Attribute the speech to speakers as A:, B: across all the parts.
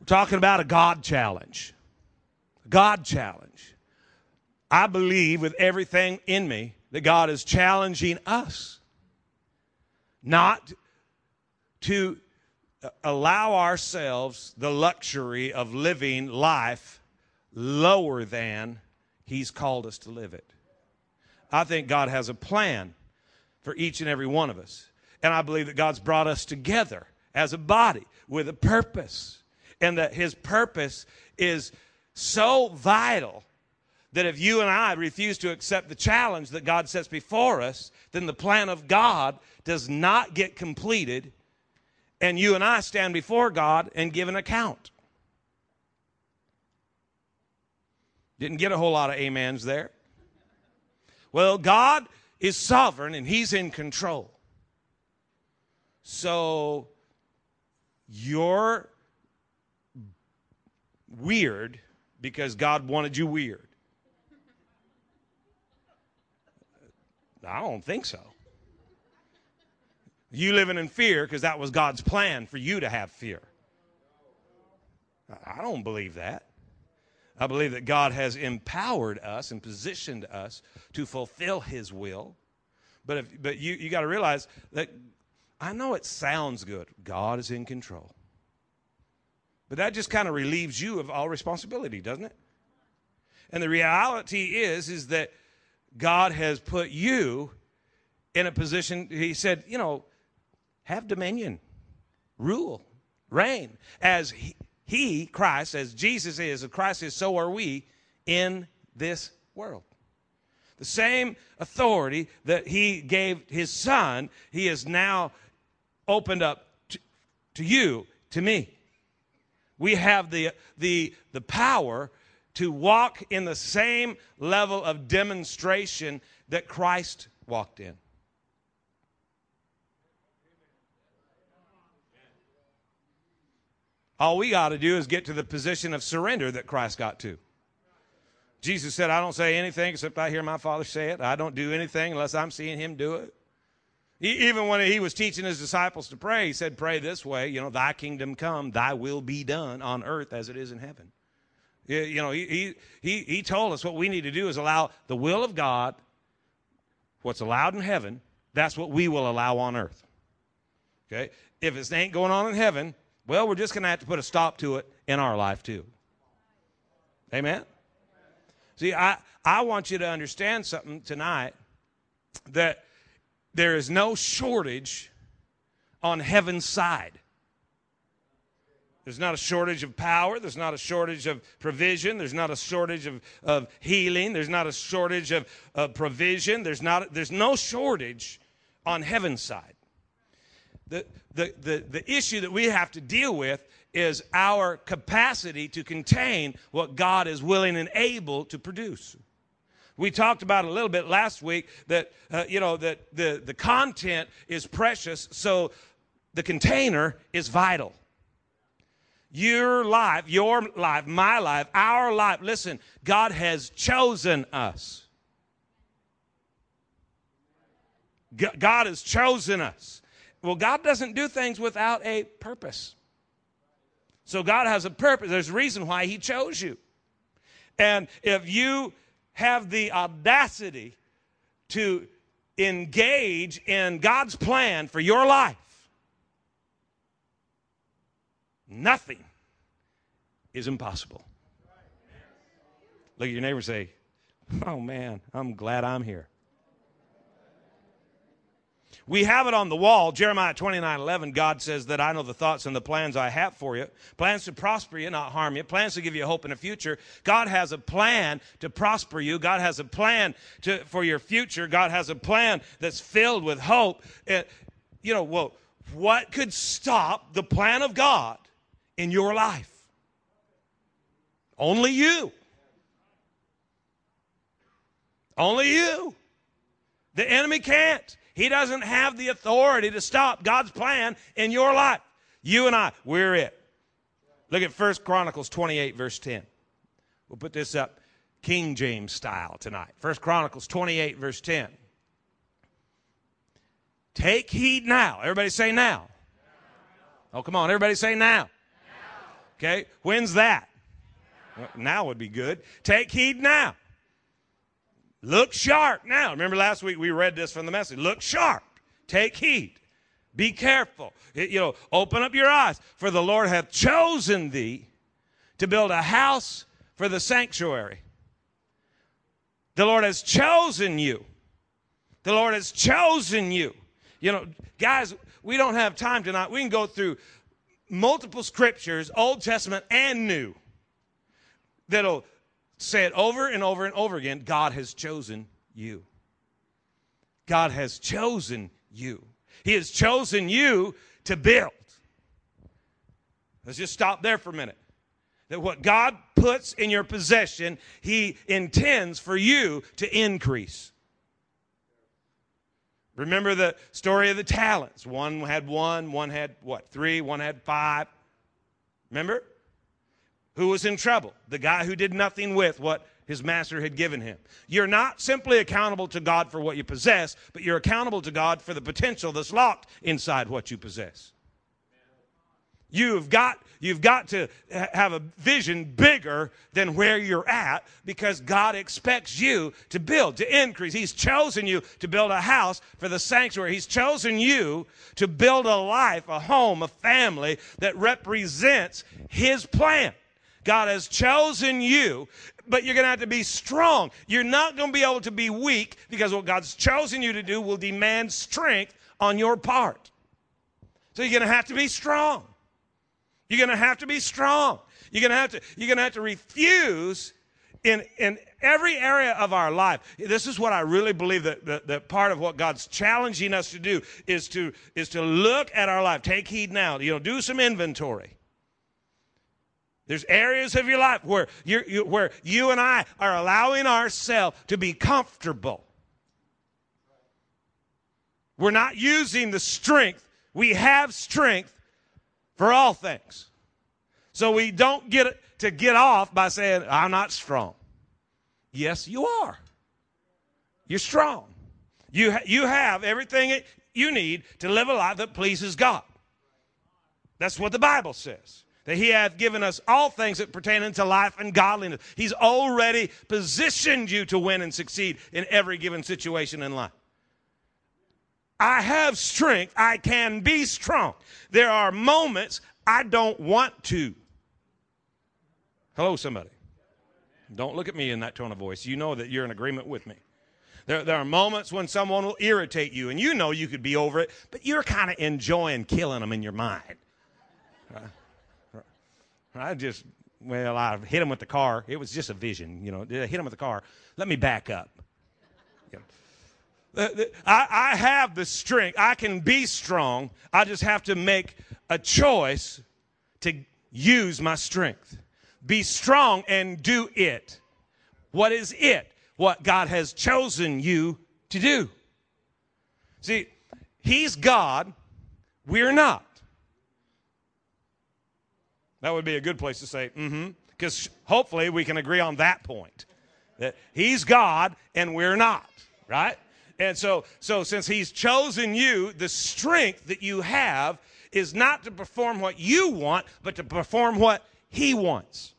A: We're talking about a God challenge. God challenge. I believe with everything in me that God is challenging us not to uh, allow ourselves the luxury of living life lower than He's called us to live it. I think God has a plan for each and every one of us. And I believe that God's brought us together as a body with a purpose. And that His purpose is so vital that if you and I refuse to accept the challenge that God sets before us, then the plan of God does not get completed, and you and I stand before God and give an account. Didn't get a whole lot of amens there. Well, God is sovereign and He's in control. So you're weird because God wanted you weird. I don't think so. You living in fear because that was God's plan for you to have fear. I don't believe that. I believe that God has empowered us and positioned us to fulfill His will. But, if, but you, you got to realize that I know it sounds good. God is in control. But that just kind of relieves you of all responsibility, doesn't it? And the reality is, is that God has put you in a position, He said, you know, have dominion, rule, reign. As he, Christ, as Jesus is, as Christ is, so are we in this world. The same authority that He gave His Son, He has now opened up to, to you, to me. We have the, the, the power to walk in the same level of demonstration that Christ walked in. All we got to do is get to the position of surrender that Christ got to. Jesus said, I don't say anything except I hear my Father say it. I don't do anything unless I'm seeing Him do it. He, even when he was teaching his disciples to pray, he said, Pray this way, you know, thy kingdom come, thy will be done on earth as it is in heaven. You know, he, he, he told us what we need to do is allow the will of God, what's allowed in heaven, that's what we will allow on earth. Okay? If it ain't going on in heaven, well, we're just going to have to put a stop to it in our life too. Amen? See, I, I want you to understand something tonight that there is no shortage on heaven's side. There's not a shortage of power. There's not a shortage of provision. There's not a shortage of, of healing. There's not a shortage of, of provision. There's, not, there's no shortage on heaven's side. The, the, the, the issue that we have to deal with is our capacity to contain what God is willing and able to produce. We talked about a little bit last week that, uh, you know, that the, the content is precious, so the container is vital your life, your life, my life, our life. Listen, God has chosen us. God has chosen us. Well, God doesn't do things without a purpose. So God has a purpose. There's a reason why He chose you. And if you have the audacity to engage in God's plan for your life, nothing is impossible. Look at your neighbor say, Oh man, I'm glad I'm here. We have it on the wall. Jeremiah 29 11, God says that I know the thoughts and the plans I have for you. Plans to prosper you, not harm you. Plans to give you hope in the future. God has a plan to prosper you. God has a plan to, for your future. God has a plan that's filled with hope. It, you know, well, what could stop the plan of God in your life? Only you. Only you. The enemy can't. He doesn't have the authority to stop God's plan in your life. You and I, we're it. Look at First Chronicles 28, verse 10. We'll put this up King James style tonight. First Chronicles 28, verse 10. Take heed now. Everybody say now. Oh, come on. Everybody say now. Okay, when's that? Now would be good. Take heed now. Look sharp now. Remember last week we read this from the message. Look sharp. Take heed. Be careful. You know, open up your eyes. For the Lord hath chosen thee to build a house for the sanctuary. The Lord has chosen you. The Lord has chosen you. You know, guys, we don't have time tonight. We can go through multiple scriptures, Old Testament and New, that'll say it over and over and over again God has chosen you. God has chosen you. He has chosen you to build. Let's just stop there for a minute. That what God puts in your possession, He intends for you to increase. Remember the story of the talents. One had one, one had what, three, one had five. Remember? Who was in trouble? The guy who did nothing with what his master had given him. You're not simply accountable to God for what you possess, but you're accountable to God for the potential that's locked inside what you possess. You've got, you've got to have a vision bigger than where you're at because God expects you to build, to increase. He's chosen you to build a house for the sanctuary. He's chosen you to build a life, a home, a family that represents His plan. God has chosen you, but you're going to have to be strong. You're not going to be able to be weak because what God's chosen you to do will demand strength on your part. So you're going to have to be strong. You're going to have to be strong. You're going to have to, you're going to have to refuse in, in every area of our life. This is what I really believe that, that, that, part of what God's challenging us to do is to, is to look at our life. Take heed now. You know, do some inventory. There's areas of your life where, you where you and I are allowing ourselves to be comfortable. We're not using the strength. We have strength for all things. So we don't get to get off by saying, I'm not strong. Yes, you are. You're strong. You, ha- you have everything you need to live a life that pleases God. That's what the Bible says. That He hath given us all things that pertain unto life and godliness. He's already positioned you to win and succeed in every given situation in life. I have strength. I can be strong. There are moments I don't want to. Hello, somebody. Don't look at me in that tone of voice. You know that you're in agreement with me. There, there are moments when someone will irritate you, and you know you could be over it, but you're kind of enjoying killing them in your mind. I just, well, I hit him with the car. It was just a vision, you know. I hit him with the car. Let me back up. Uh, uh, I, I have the strength. I can be strong. I just have to make a choice to use my strength. Be strong and do it. What is it? What God has chosen you to do. See, He's God, we're not. That would be a good place to say, mm hmm, because hopefully we can agree on that point. That He's God and we're not, right? And so, so since he's chosen you, the strength that you have is not to perform what you want, but to perform what he wants.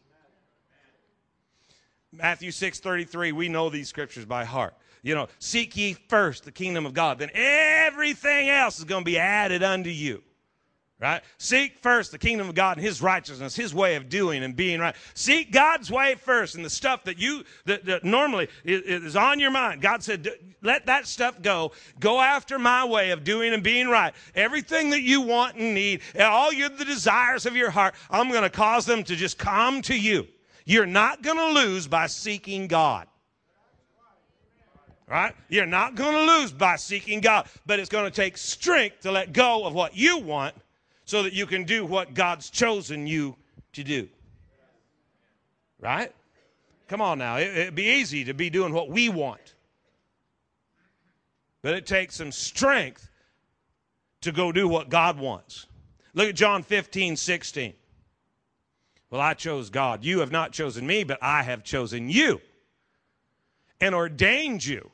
A: Matthew 6 33, we know these scriptures by heart. You know, seek ye first the kingdom of God, then everything else is going to be added unto you right? Seek first the kingdom of God and his righteousness, his way of doing and being right. Seek God's way first and the stuff that you, that, that normally is, is, on your mind. God said, let that stuff go. Go after my way of doing and being right. Everything that you want and need, all your, the desires of your heart, I'm going to cause them to just come to you. You're not going to lose by seeking God. Right? You're not going to lose by seeking God, but it's going to take strength to let go of what you want so that you can do what God's chosen you to do. Right? Come on now. It, would be easy to be doing what we want. But it takes some strength to go do what God wants. Look at John 15, 16. Well, I chose God. You have not chosen me, but I have chosen you and ordained you,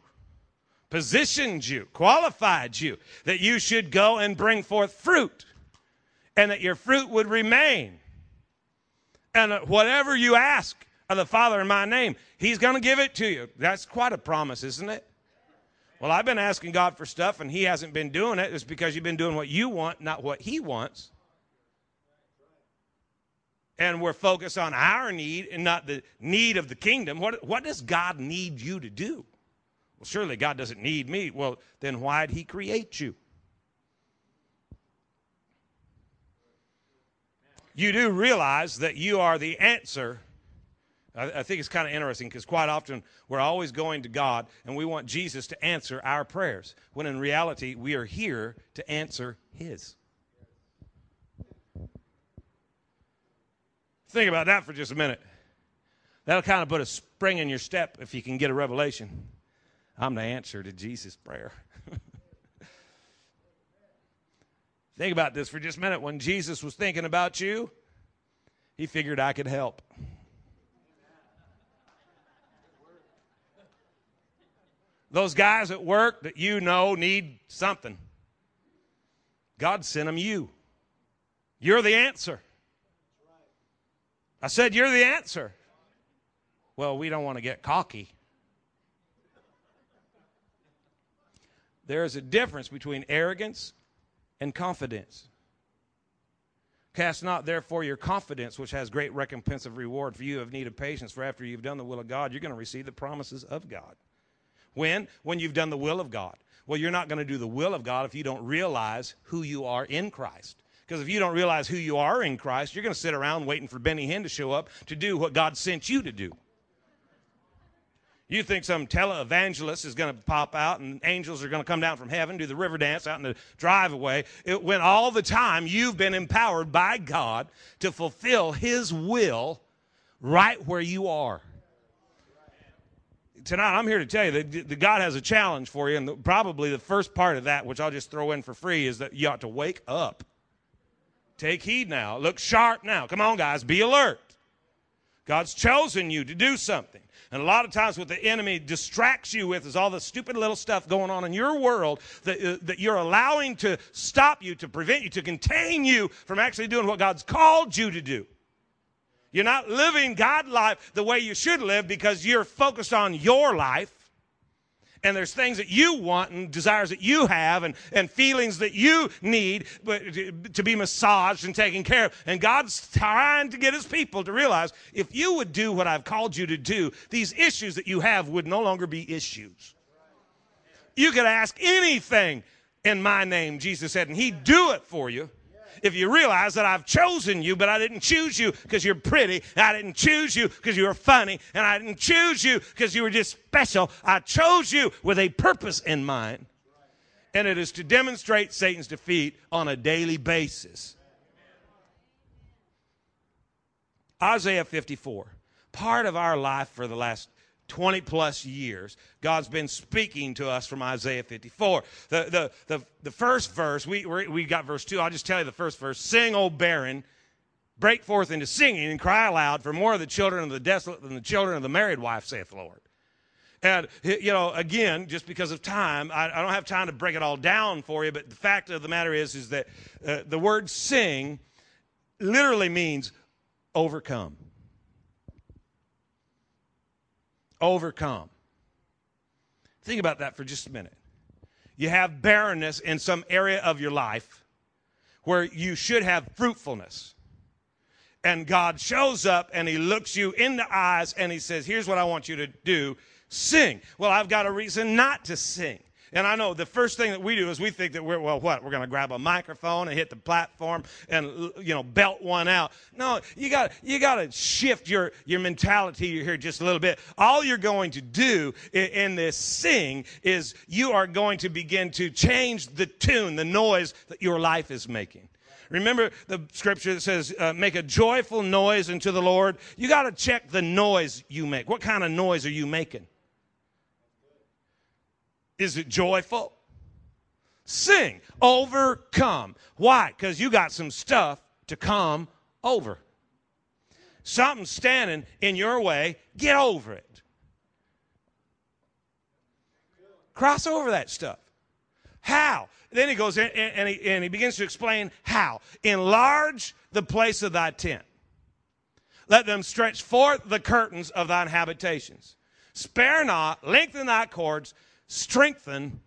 A: positioned you, qualified you that you should go and bring forth fruit and that your fruit would remain, And uh, whatever you ask of the Father in my name, He's going to give it to you. That's quite a promise, isn't it? Well, I've been asking God for stuff and He hasn't been doing it. It's because you've been doing what you want, not what He wants. And we're focused on our need and not the need of the kingdom. What, what does God need you to do? Well, surely God doesn't need me. Well, then why did He create you? You do realize that you are the answer I, I think it's kind of interesting because quite often we're always going to God and we want Jesus to answer our prayers, when in reality, we are here to answer His. Think about that for just a minute. That'll kind of put a spring in your step if you can get a revelation. I'm the answer to Jesus' prayer. Think about this for just a minute. When Jesus was thinking about you, he figured I could help. Those guys at work that you know need something. God sent them you. You're the answer. I said, You're the answer. Well, we don't want to get cocky. There is a difference between arrogance and confidence. Cast not therefore your confidence, which has great recompense of reward for you of need of patience, for after you've done the will of God, you're going to receive the promises of God. When? When you've done the will of God. Well, you're not going to do the will of God if you don't realize who you are in Christ. Because if you don't realize who you are in Christ, you're going to sit around waiting for Benny Hinn to show up to do what God sent you to do. You think some televangelist is going to pop out and angels are going to come down from heaven, do the river dance out in the driveway, it, when all the time you've been empowered by God to fulfill His will right where you are tonight I'm here to tell you that, that God has a challenge for you, and the, probably the first part of that, which I'll just throw in for free, is that you ought to wake up. Take heed now. Look sharp now. Come on, guys, be alert. God's chosen you to do something. And a lot of times, what the enemy distracts you with is all the stupid little stuff going on in your world that, uh, that you're allowing to stop you, to prevent you, to contain you from actually doing what God's called you to do. You're not living God life the way you should live because you're focused on your life. And there's things that you want and desires that you have and, and feelings that you need but, uh, to be massaged and taken care of. And God's trying to get his people to realize if you would do what I've called you to do, these issues that you have would no longer be issues. You could ask anything in my name, Jesus said, and he'd do it for you if you realize that I've chosen you, but I didn't choose you because you're pretty. I didn't choose you because you were funny. And I didn't choose you because you were just special. I chose you with a purpose in mind. And it is to demonstrate Satan's defeat on a daily basis. Isaiah 54. Part of our life for the last 20 plus years, God's been speaking to us from Isaiah 54. The, the, the, the first verse, we, we got verse 2. I'll just tell you the first verse. Sing, O barren, break forth into singing and cry aloud, for more of the children of the desolate than the children of the married wife, saith the Lord. And, you know, again, just because of time, I, I, don't have time to break it all down for you, but the fact of the matter is, is that uh, the word sing literally means overcome. Overcome. Think about that for just a minute. You have barrenness in some area of your life where you should have fruitfulness. And God shows up and he looks you in the eyes and he says, Here's what I want you to do sing. Well, I've got a reason not to sing. And I know the first thing that we do is we think that we're, well, what? We're going to grab a microphone and hit the platform and, you know, belt one out. No, you got, you got to shift your, your mentality here just a little bit. All you're going to do in, in this sing is you are going to begin to change the tune, the noise that your life is making. Remember the scripture that says, uh, make a joyful noise unto the Lord? You got to check the noise you make. What kind of noise are you making? Is it joyful? Sing, overcome. Why? Because you got some stuff to come over. Something standing in your way, get over it. Cross over that stuff. How? Then he goes in and he, and he begins to explain how. Enlarge the place of thy tent. Let them stretch forth the curtains of thine habitations. Spare not, lengthen thy cords, strengthen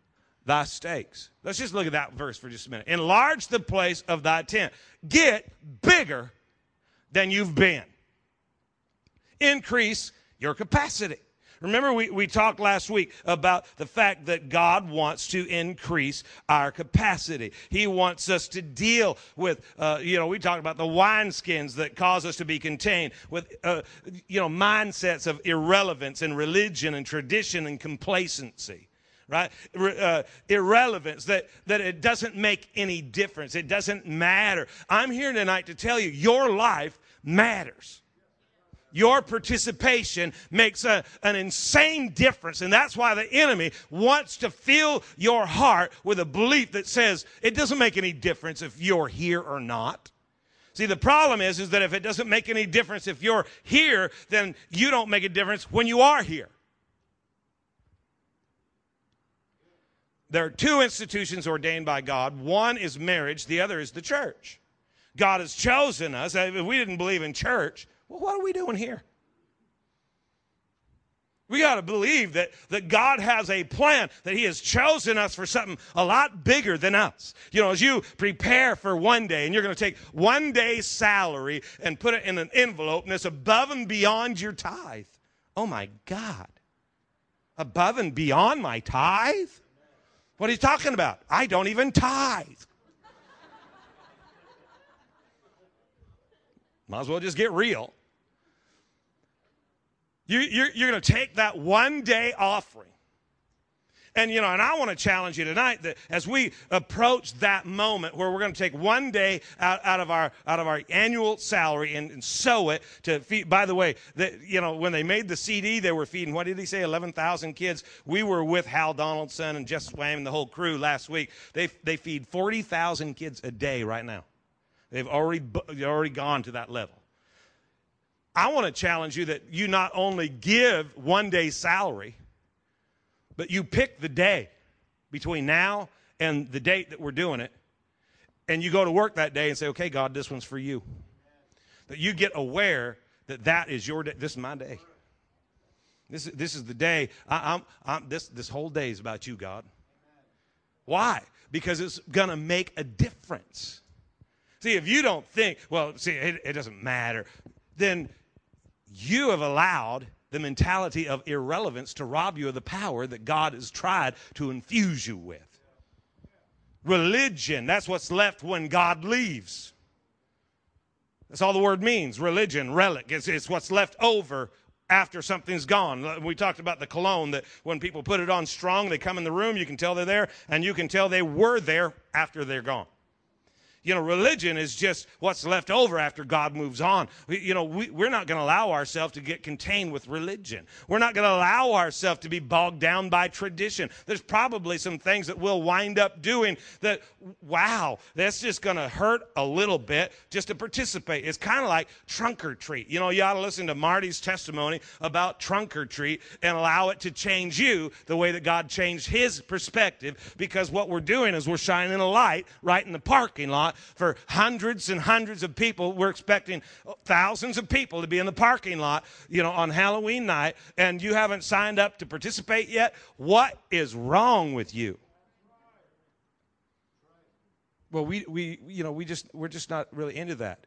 A: thy stakes. Let's just look at that verse for just a minute. Enlarge the place of thy tent. Get bigger than you've been. Increase your capacity. Remember, we, we talked last week about the fact that God wants to increase our capacity. He wants us to deal with, uh, you know, we talked about the wineskins that cause us to be contained, with, uh, you know, mindsets of irrelevance and religion and tradition and complacency right? Uh, irrelevance, that, that it doesn't make any difference. It doesn't matter. I'm here tonight to tell you your life matters your participation makes a, an insane difference. And that's why the enemy wants to fill your heart with a belief that says it doesn't make any difference if you're here or not. See, the problem is, is that if it doesn't make any difference if you're here, then you don't make a difference when you are here. There are two institutions ordained by God. One is marriage, the other is the church. God has chosen us. Uh, if we didn't believe in church, well, what are we doing here? We got to believe that, that God has a plan, that He has chosen us for something a lot bigger than us. You know, as you prepare for one day and you're going to take one day's salary and put it in an envelope and it's above and beyond your tithe. Oh my God. Above and beyond my tithe? What are you talking about? I don't even tithe. Might as well just get real. You, you're, you're going to take that one day offering. And, you know, and I want to challenge you tonight that as we approach that moment where we're going to take one day out, out of our, out of our annual salary and, and sow it to feed, by the way, that, you know, when they made the CD, they were feeding, what did he say, 11,000 kids? We were with Hal Donaldson and Jess Swam and the whole crew last week. They, they feed 40,000 kids a day right now. They've already, already gone to that level. I want to challenge you that you not only give one day's salary, but you pick the day between now and the date that we're doing it, and you go to work that day and say, okay, God, this one's for you. That you get aware that that is your day. This is my day. This, this is the day. I, I'm, I'm, this, this whole day is about you, God. Why? Because it's going to make a difference. See, if you don't think, well, see, it, it doesn't matter, then you have allowed the mentality of irrelevance to rob you of the power that God has tried to infuse you with. Religion, that's what's left when God leaves. That's all the word means religion, relic. It's, it's what's left over after something's gone. We talked about the cologne that when people put it on strong, they come in the room, you can tell they're there, and you can tell they were there after they're gone. You know, religion is just what's left over after God moves on. We, you know, we, we're not going to allow ourselves to get contained with religion. We're not going to allow ourselves to be bogged down by tradition. There's probably some things that we'll wind up doing that, wow, that's just going to hurt a little bit just to participate. It's kind of like trunk or treat. You know, you ought to listen to Marty's testimony about trunk or treat and allow it to change you the way that God changed his perspective because what we're doing is we're shining a light right in the parking lot for hundreds and hundreds of people. We're expecting thousands of people to be in the parking lot, you know, on Halloween night, and you haven't signed up to participate yet. What is wrong with you? Well, we, we you know, we just we're just not really into that.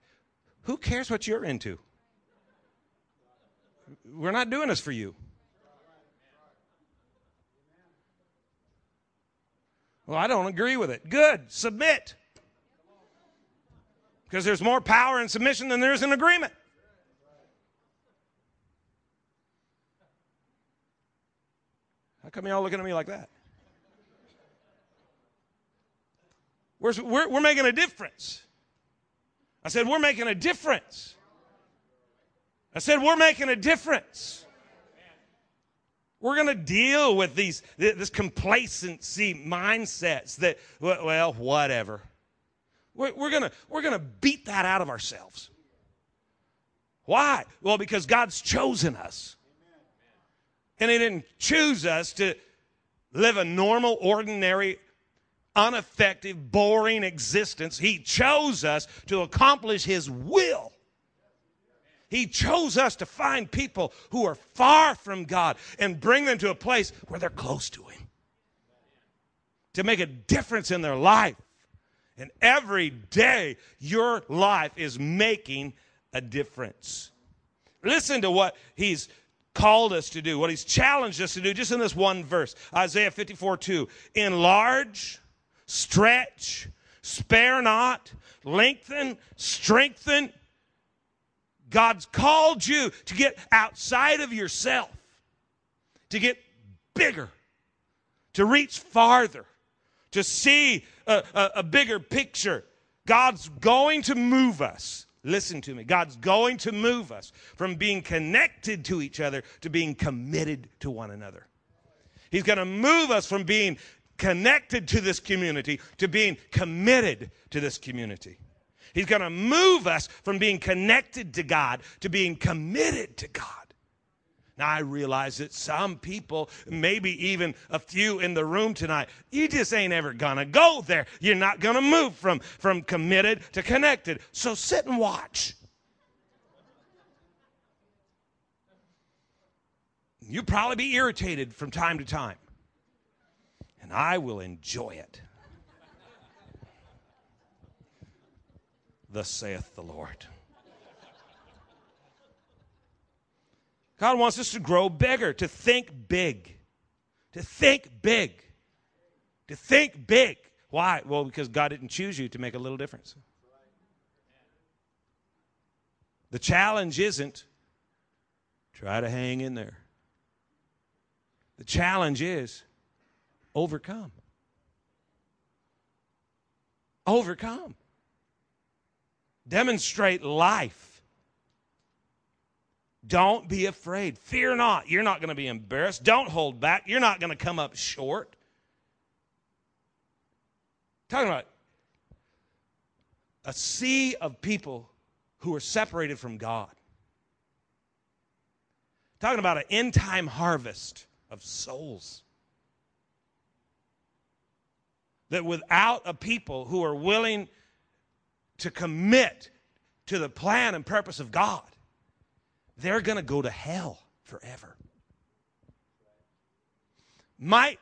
A: Who cares what you're into? We're not doing this for you. Well, I don't agree with it. Good. Submit. Because there's more power in submission than there is in agreement. How come y'all looking at me like that? We're, we're, we're making a difference. I said, We're making a difference. I said, We're making a difference. We're going to deal with these this complacency mindsets that well whatever. We're, we're going we're gonna beat that out of ourselves. Why? Well, because God's chosen us. And He didn't choose us to live a normal, ordinary, ineffective, boring existence. He chose us to accomplish His will. He chose us to find people who are far from God and bring them to a place where they're close to Him. To make a difference in their life. And every day, your life is making a difference. Listen to what He's called us to do, what He's challenged us to do, just in this one verse Isaiah 54 2. Enlarge, stretch, spare not, lengthen, strengthen, God's called you to get outside of yourself, to get bigger, to reach farther, to see a, a, a, bigger picture. God's going to move us. Listen to me. God's going to move us from being connected to each other to being committed to one another. He's going to move us from being connected to this community to being committed to this community. He's going to move us from being connected to God to being committed to God. Now, I realize that some people, maybe even a few in the room tonight, you just ain't ever to go there. You're not to move from, from committed to connected. So sit and watch. You'll probably be irritated from time to time, and I will enjoy it. Thus saith the Lord. God wants us to grow bigger, to think big, to think big, to think big. Why? Well, because God didn't choose you to make a little difference. The challenge isn't try to hang in there. The challenge is overcome. Overcome. Demonstrate life. Don't be afraid. Fear not. You're not going to be embarrassed. Don't hold back. You're not going to come up short. Talking about a sea of people who are separated from God. Talking about an end time harvest of souls. That without a people who are willing to commit to the plan and purpose of God, they're going to go to hell forever. Might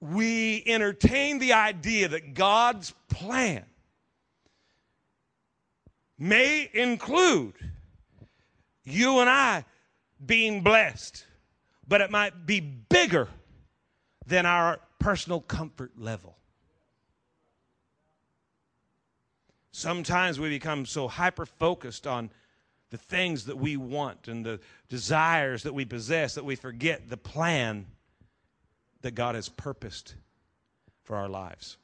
A: we entertain the idea that God's plan may include you and I being blessed, but it might be bigger than our personal comfort level. Sometimes we become so hyper focused on the things that we want and the desires that we possess that we forget the plan that God has purposed for our lives.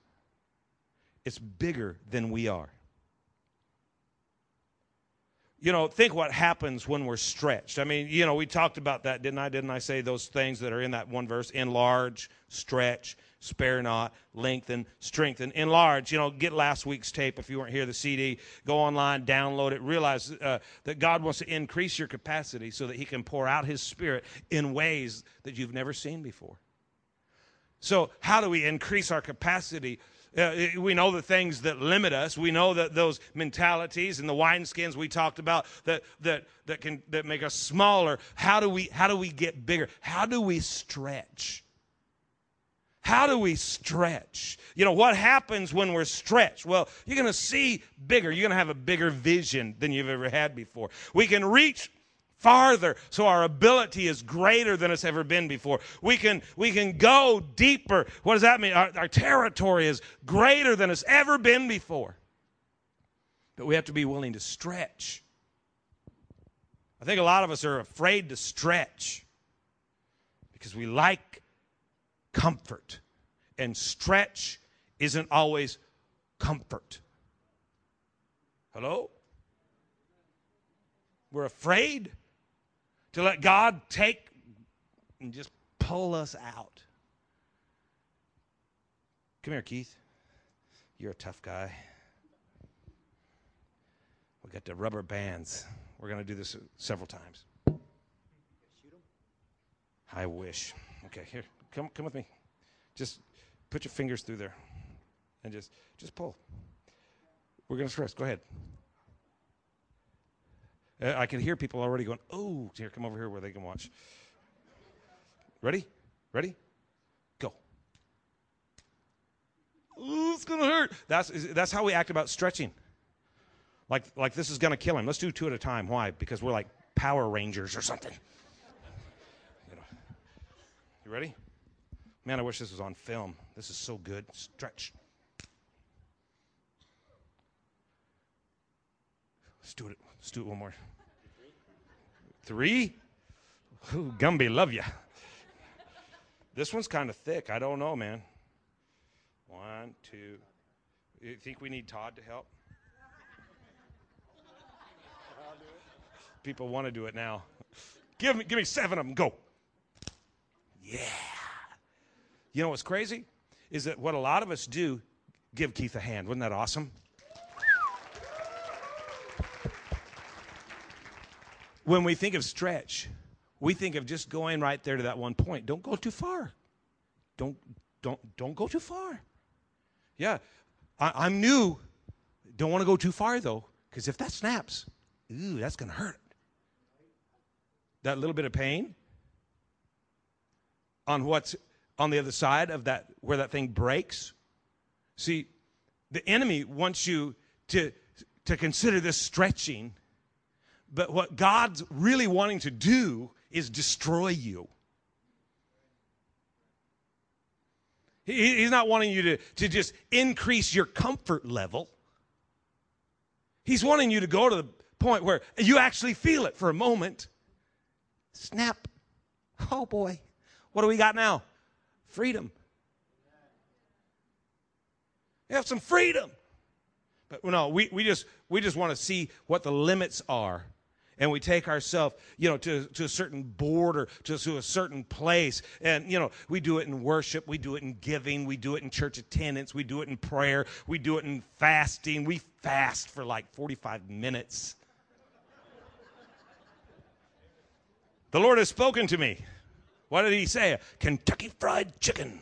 A: It's bigger than we are. You know, think what happens when we're stretched. I mean, you know, we talked about that, didn't I? Didn't I say those things that are in that one verse? Enlarge, stretch, spare not, lengthen, strengthen, enlarge. You know, get last week's tape if you weren't here, the CD. Go online, download it. Realize uh, that God wants to increase your capacity so that He can pour out His Spirit in ways that you've never seen before. So, how do we increase our capacity? Uh, we know the things that limit us. We know that those mentalities and the wineskins we talked about that that that can that make us smaller. How do we how do we get bigger? How do we stretch? How do we stretch? You know, what happens when we're stretched? Well, you're going to see bigger. You're going to have a bigger vision than you've ever had before. We can reach farther so our ability is greater than it's ever been before we can we can go deeper what does that mean our, our, territory is greater than it's ever been before but we have to be willing to stretch i think a lot of us are afraid to stretch because we like comfort. And stretch isn't always comfort. Hello? We're afraid to let God take and just pull us out. Come here, Keith. You're a tough guy. We got the rubber bands. We're going to do this several times. I wish. Okay, here. Come, come with me. Just put your fingers through there and just, just pull. We're going to stress. Go ahead. Uh, I can hear people already going, oh, here, come over here where they can watch. Ready? Ready? Go. Ooh, it's going to hurt. That's, that's how we act about stretching. Like, like this is going to kill him. Let's do two at a time. Why? Because we're like Power Rangers or something. You, you ready? Man, I wish this was on film. This is so good. Stretch. Let's do it. Let's do it one more. Three? Ooh, Gumby, love you. This one's kind of thick. I don't know, man. One, two. You think we need Todd to help? People want to do it now. Give me, give me seven of them. Go. Yeah. You know what's crazy? Is that what a lot of us do, give Keith a hand. Wasn't that awesome? when we think of stretch, we think of just going right there to that one point. Don't go too far. Don't don't don't go too far. Yeah, I, am new. Don't want to go too far though, because if that snaps, ooh, that's gonna hurt. That little bit of pain on what's on the other side of that where that thing breaks. See, the enemy wants you to to consider this stretching but what God's really wanting to do is destroy you. He, he's not wanting you to, to just increase your comfort level. He's wanting you to go to the point where you actually feel it for a moment. Snap. Oh boy. What do we got now? Freedom. Have some freedom. But no, we, we just we just want to see what the limits are and we take ourselves, you know, to, to a certain border, to, to a certain place. And, you know, we do it in worship, we do it in giving, we do it in church attendance, we do it in prayer, we do it in fasting. We fast for like 45 minutes. The Lord has spoken to me. What did he say? Kentucky Fried Chicken.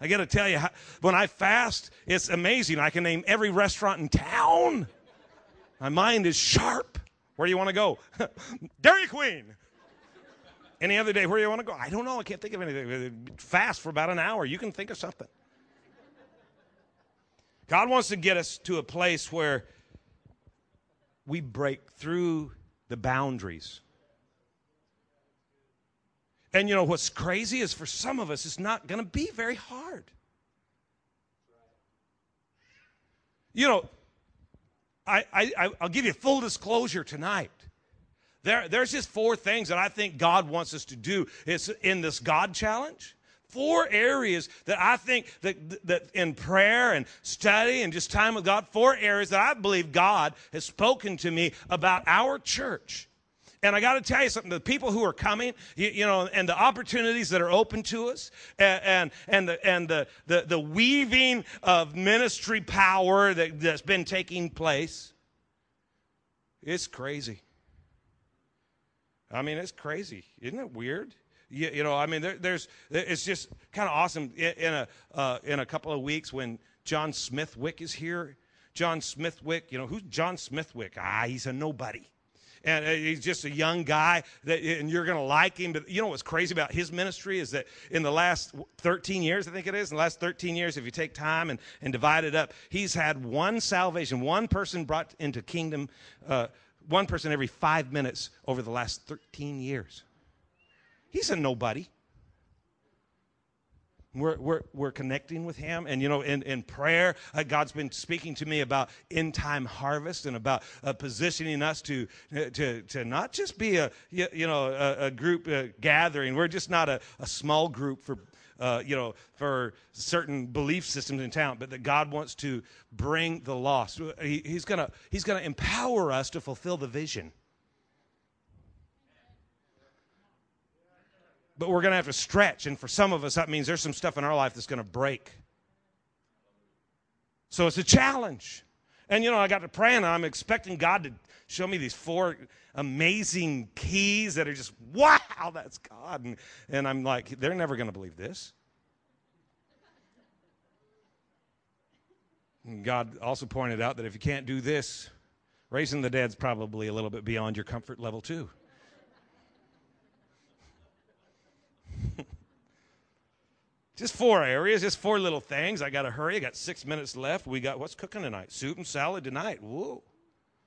A: I got to tell you, when I fast, it's amazing. I can name every restaurant in town. My mind is sharp. Where do you want to go? Dairy Queen. Any other day, where do you want to go? I don't know. I can't think of anything. Fast for about an hour. You can think of something. God wants to get us to a place where we break through the boundaries. And you know what's crazy is for some of us, it's not going to be very hard. You know, I, I, I'll give you full disclosure tonight. There, there's just four things that I think God wants us to do it's in this God challenge. Four areas that I think that, that in prayer and study and just time with God, four areas that I believe God has spoken to me about our church. And I got to tell you something: the people who are coming, you, you, know, and the opportunities that are open to us, and and, and the and the, the the weaving of ministry power that, that's been taking place, it's crazy. I mean, it's crazy, isn't it weird? You, you know, I mean, there, there's it's just kind of awesome. In, in a uh, in a couple of weeks when John Smithwick is here, John Smithwick, you know, who's John Smithwick? Ah, he's a nobody and uh, he's just a young guy that and you're going to like him but you know what's crazy about his ministry is that in the last 13 years i think it is in the last 13 years if you take time and, and divide it up he's had one salvation one person brought into kingdom uh, one person every five minutes over the last 13 years. He's a nobody we're, we're, we're connecting with Him. And, you know, in, in prayer, uh, God's been speaking to me about end time harvest and about uh, positioning us to, uh, to, to not just be a, you know, a, a group uh, gathering. We're just not a, a small group for, uh, you know, for certain belief systems in town, but that God wants to bring the lost. He, he's going to he's gonna empower us to fulfill the vision. But we're going to have to stretch. And for some of us, that means there's some stuff in our life that's going to break. So it's a challenge. And you know, I got to praying, and I'm expecting God to show me these four amazing keys that are just, wow, that's God. And, and I'm like, they're never going to believe this. God also pointed out that if you can't do this, Raising the dead's probably a little bit beyond your comfort level, too. Just four areas, just four little things. I got to hurry. I got six minutes left. We got what's cooking tonight? Soup and salad tonight. Whoa.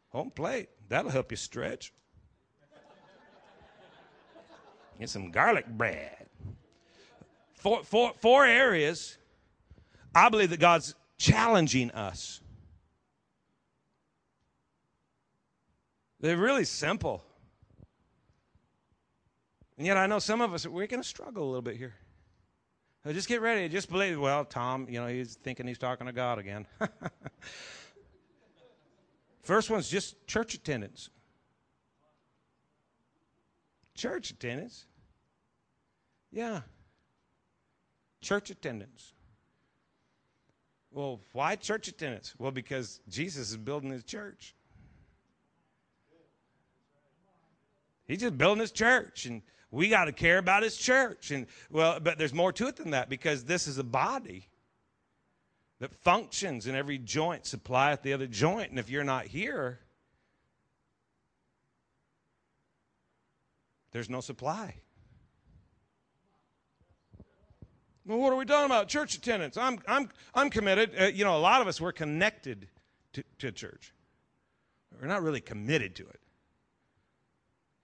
A: Home plate. That'll help you stretch. Get some garlic bread. Four, four, four areas I believe that God's challenging us. They're really simple. And yet I know some of us, we're going to struggle a little bit here. So just get ready. Just believe. Well, Tom, you know, he's thinking he's talking to God again. First one's just church attendance. Church attendance. Yeah. Church attendance. Well, why church attendance? Well, because Jesus is building his church. He's just building his church, and we got to care about his church. And well, but there's more to it than that because this is a body that functions in every joint, supplieth the other joint. And if you're not here, there's no supply. Well, what are we talking about? Church attendance. I'm, I'm, I'm committed. Uh, you know, a lot of us, we're connected to, to church. We're not really committed to it.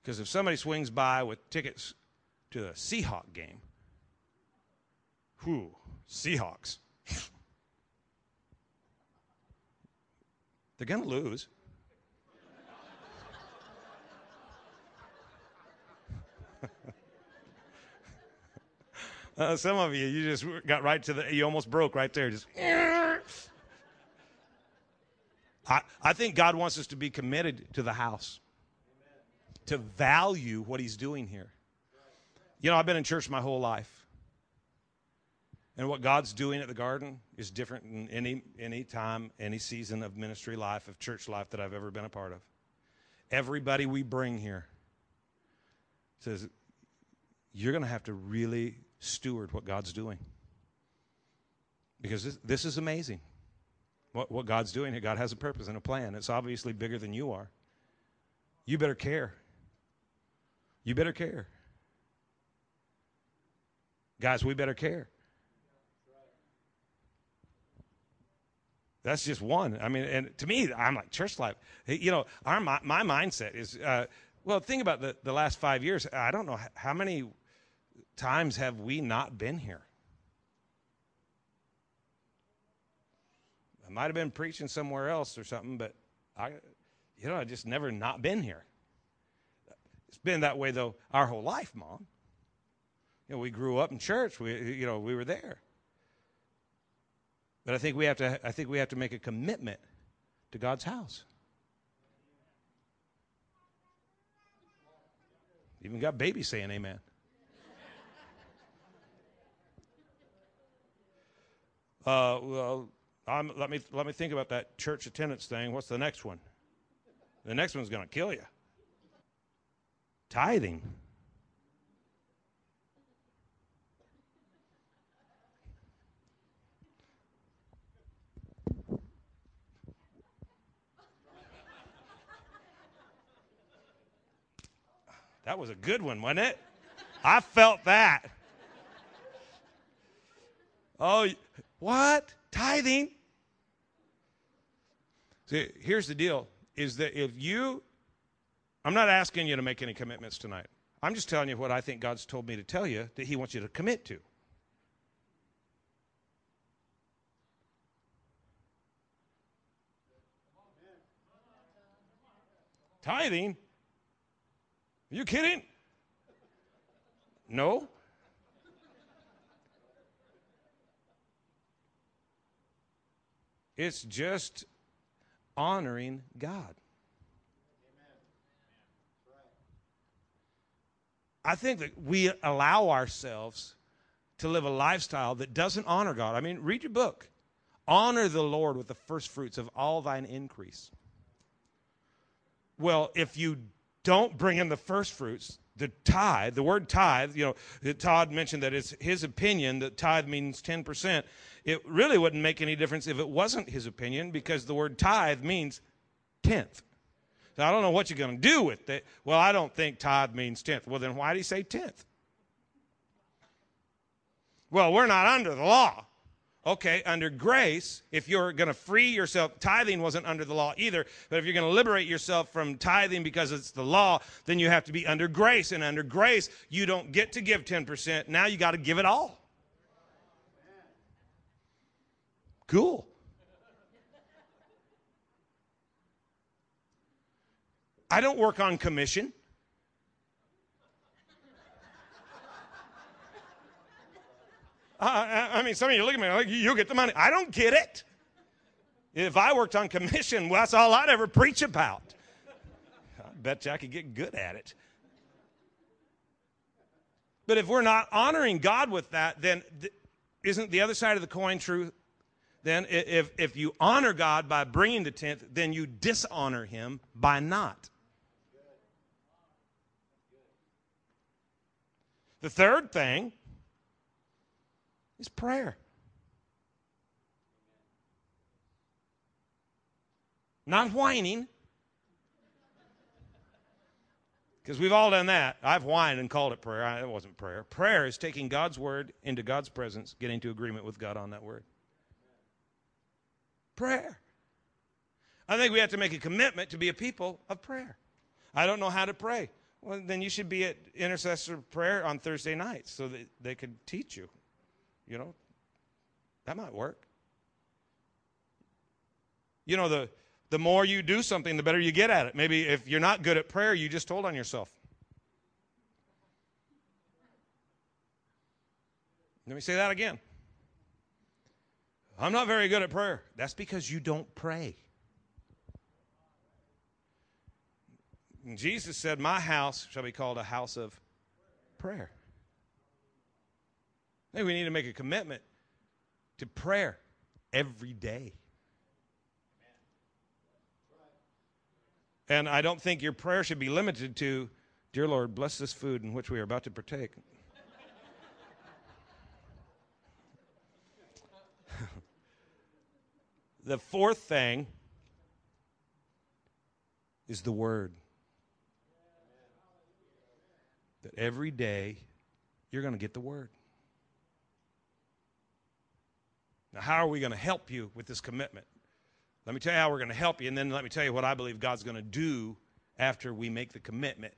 A: Because if somebody swings by with tickets to a Seahawk game, whew, Seahawks. They're going to lose. Uh, some of you, you just got right to the, you almost broke right there. Just. I, I think God wants us to be committed to the house, to value what He's doing here. You know, I've been in church my whole life. And what God's doing at the garden is different in any, any time, any season of ministry life, of church life that I've ever been a part of. Everybody we bring here says, you're going to have to really steward what God's doing. Because this, this is amazing. What, what God's doing here, God has a purpose and a plan. It's obviously bigger than you are. You better care. You better care. Guys, we better care. That's just one. I mean, and to me, I'm like church life. You know, our my, my mindset is uh, well. Think about the the last five years. I don't know how many times have we not been here? I might have been preaching somewhere else or something, but I, you know, I just never not been here. It's been that way though our whole life, Mom. You know, we grew up in church. We, you know, we were there. But I think we have to. I think we have to make a commitment to God's house. Even got babies saying amen. Uh, well, I'm, let me let me think about that church attendance thing. What's the next one? The next one's going to kill you. Tithing. That was a good one, wasn't it? I felt that. Oh, what? Tithing? See, here's the deal is that if you, I'm not asking you to make any commitments tonight. I'm just telling you what I think God's told me to tell you that He wants you to commit to. Tithing? Are you kidding? No. It's just honoring God. I think that we allow ourselves to live a lifestyle that doesn't honor God. I mean, read your book. Honor the Lord with the first fruits of all thine increase. Well, if you don't bring in the first fruits, the tithe, the word tithe, you know, Todd mentioned that it's his opinion that tithe means 10%. It really wouldn't make any difference if it wasn't his opinion because the word tithe means tenth. So I don't know what you're going to do with it. Well, I don't think tithe means tenth. Well, then why do you say tenth? Well, we're not under the law. Okay, under grace, if you're going to free yourself, tithing wasn't under the law either, but if you're going to liberate yourself from tithing because it's the law, then you have to be under grace. And under grace, you don't get to give 10%. Now you got to give it all. Cool. I don't work on commission. I, I mean, some of you look at me like, you'll get the money. I don't get it. If I worked on commission, well, that's all I'd ever preach about. I bet you I could get good at it. But if we're not honoring God with that, then th- isn't the other side of the coin true? Then if, if you honor God by bringing the tenth, then you dishonor him by not. The third thing is prayer. Not whining. Because we've all done that. I've whined and called it prayer. It wasn't prayer. Prayer is taking God's word into God's presence, getting to agreement with God on that word. Prayer. I think we have to make a commitment to be a people of prayer. I don't know how to pray. Well, then you should be at intercessor prayer on Thursday nights so that they could teach you. You know, that might work. You know, the, the more you do something, the better you get at it. Maybe if you're not good at prayer, you just told on yourself. Let me say that again. I'm not very good at prayer. That's because you don't pray. And Jesus said, My house shall be called a house of prayer. I think we need to make a commitment to prayer every day. And I don't think your prayer should be limited to, Dear Lord, bless this food in which we are about to partake. the fourth thing is the Word. That every day you're going to get the Word. Now, how are we going to help you with this commitment? Let me tell you how we're going to help you, and then let me tell you what I believe God's going to do after we make the commitment.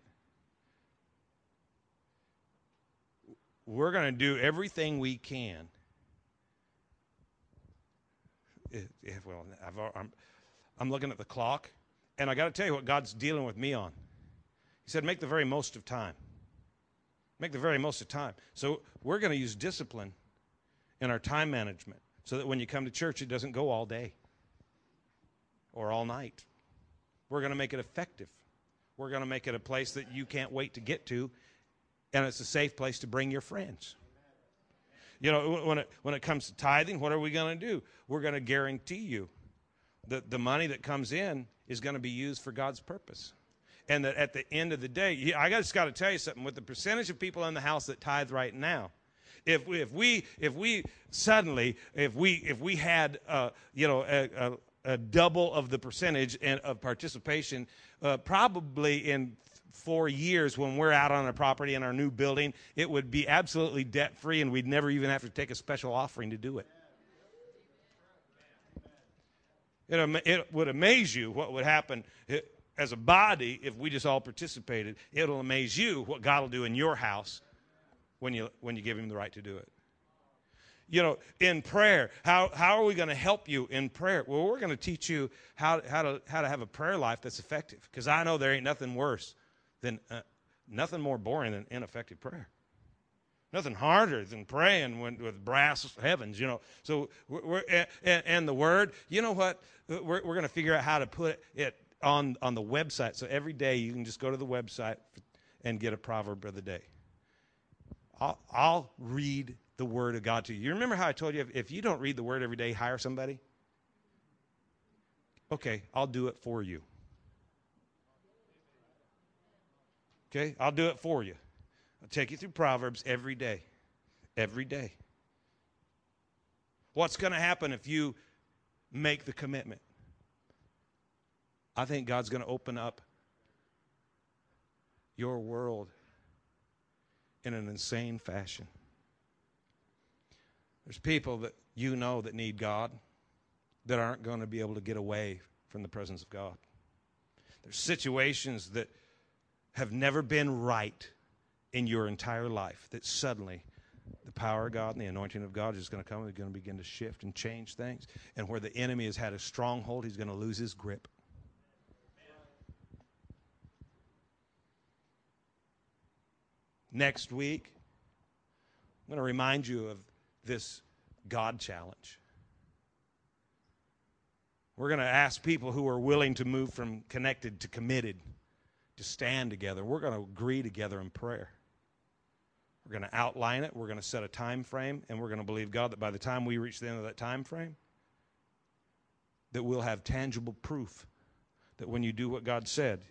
A: We're going to do everything we can. If, well, i am I'm looking at the clock, and I got to tell you what God's dealing with me on. He said, make the very most of time. Make the very most of time. So we're going to use discipline in our time management so that when you come to church, it doesn't go all day or all night. We're going to make it effective. We're going to make it a place that you can't wait to get to, and it's a safe place to bring your friends. You know, when it, when it comes to tithing, what are we going to do? We're going to guarantee you that the money that comes in is going to be used for God's purpose. And that at the end of the day, I just got to tell you something with the percentage of people in the house that tithe right now, if we, if we if we suddenly if we if we had uh, you know a, a, a, double of the percentage and of participation, uh, probably in four years when we're out on a property in our new building, it would be absolutely debt free, and we'd never even have to take a special offering to do it. It, it would amaze you what would happen as a body if we just all participated. It'll amaze you what God will do in your house when you, when you give him the right to do it. You know, in prayer, how, how are we going to help you in prayer? Well, we're going to teach you how, how, to, how to have a prayer life that's effective. Because I know there ain't nothing worse than, uh, nothing more boring than ineffective prayer. Nothing harder than praying when, with brass heavens, you know. So, we're, we're and, and, the word, you know what? We're, we're going to figure out how to put it on, on the website. So every day you can just go to the website and get a proverb of the day. I'll, I'll read the Word of God to you. You remember how I told you if, if you don't read the Word every day, hire somebody? Okay, I'll do it for you. Okay, I'll do it for you. I'll take you through Proverbs every day. Every day. What's going to happen if you make the commitment? I think God's going to open up your world in an insane fashion. There's people that you know that need God that aren't going to be able to get away from the presence of God. There's situations that have never been right in your entire life that suddenly the power of God and the anointing of God is going to come and going to begin to shift and change things. And where the enemy has had a stronghold, he's going to lose his grip. Next week, I'm going to remind you of this God challenge. We're going to ask people who are willing to move from connected to committed to stand together. We're going to agree together in prayer. We're going to outline it. We're going to set a time frame, and we're going to believe God that by the time we reach the end of that time frame, that we'll have tangible proof that when you do what God said,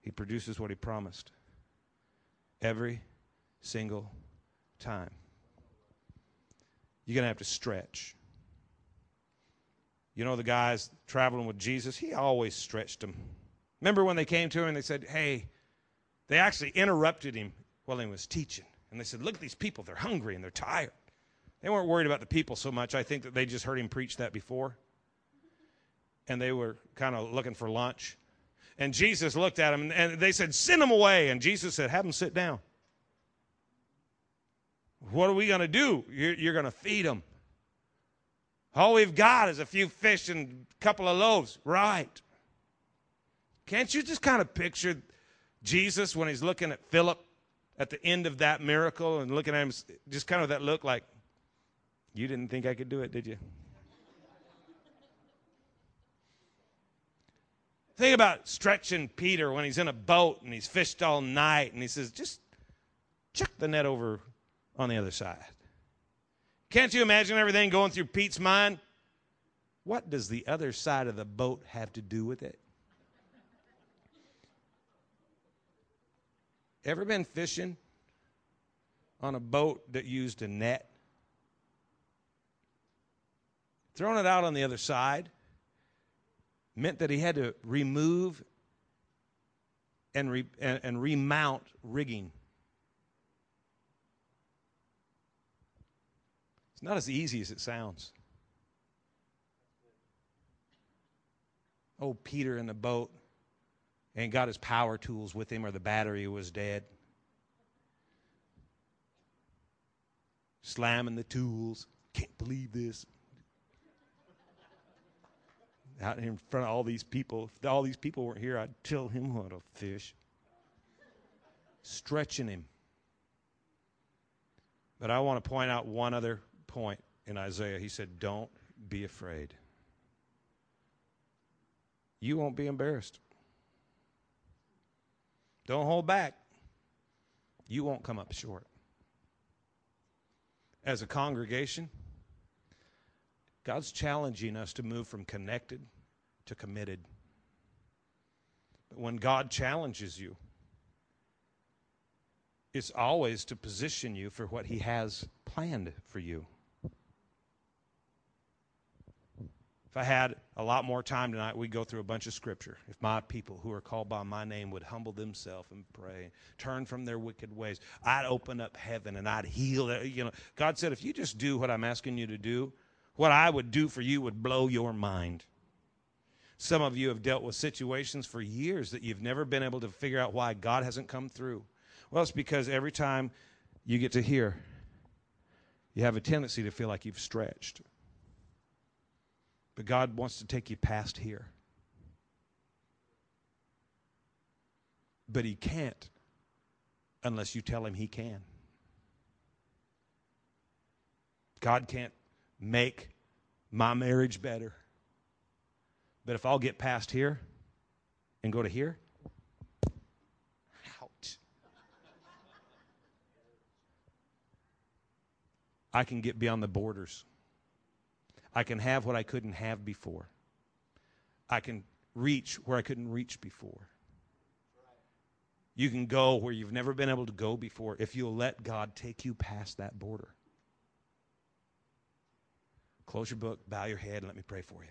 A: He produces what He promised every single time. You're going to have to stretch. You know, the guys traveling with Jesus, he always stretched them. Remember when they came to him and they said, Hey, they actually interrupted him while he was teaching. And they said, Look at these people. They're hungry and they're tired. They weren't worried about the people so much. I think that they just heard him preach that before. And they were kind of looking for lunch. And Jesus looked at them and they said, Send them away. And Jesus said, Have them sit down. What are we going to do? You're, you're going to feed them. All we've got is a few fish and a couple of loaves. Right. Can't you just kind of picture Jesus when he's looking at Philip at the end of that miracle and looking at him, just kind of that look like, You didn't think I could do it, did you? Think about stretching Peter when he's in a boat and he's fished all night and he says, Just chuck the net over on the other side. Can't you imagine everything going through Pete's mind? What does the other side of the boat have to do with it? Ever been fishing on a boat that used a net? Throwing it out on the other side meant that he had to remove and, re, and, and remount rigging. It's not as easy as it sounds. Oh, Peter in the boat and got his power tools with him, or the battery was dead. Slamming the tools. Can't believe this. Out in front of all these people. If all these people weren't here, I'd tell him what a fish. Stretching him. But I want to point out one other point in Isaiah. He said, Don't be afraid. You won't be embarrassed. Don't hold back. You won't come up short. As a congregation, God's challenging us to move from connected to committed. But when God challenges you, it's always to position you for what He has planned for you. If I had a lot more time tonight, we'd go through a bunch of scripture. If my people who are called by my name would humble themselves and pray, turn from their wicked ways, I'd open up heaven and I'd heal. You know, God said, if you just do what I'm asking you to do, what I would do for you would blow your mind. Some of you have dealt with situations for years that you've never been able to figure out why God hasn't come through. Well, it's because every time you get to here, you have a tendency to feel like you've stretched. But God wants to take you past here. But He can't unless you tell Him He can. God can't make my marriage better. But if I'll get past here and go to here, out. I can get beyond the borders. I can have what I couldn't have before. I can reach where I couldn't reach before. You can go where you've never been able to go before if you'll let God take you past that border. Close your book, bow your head, and let me pray for you.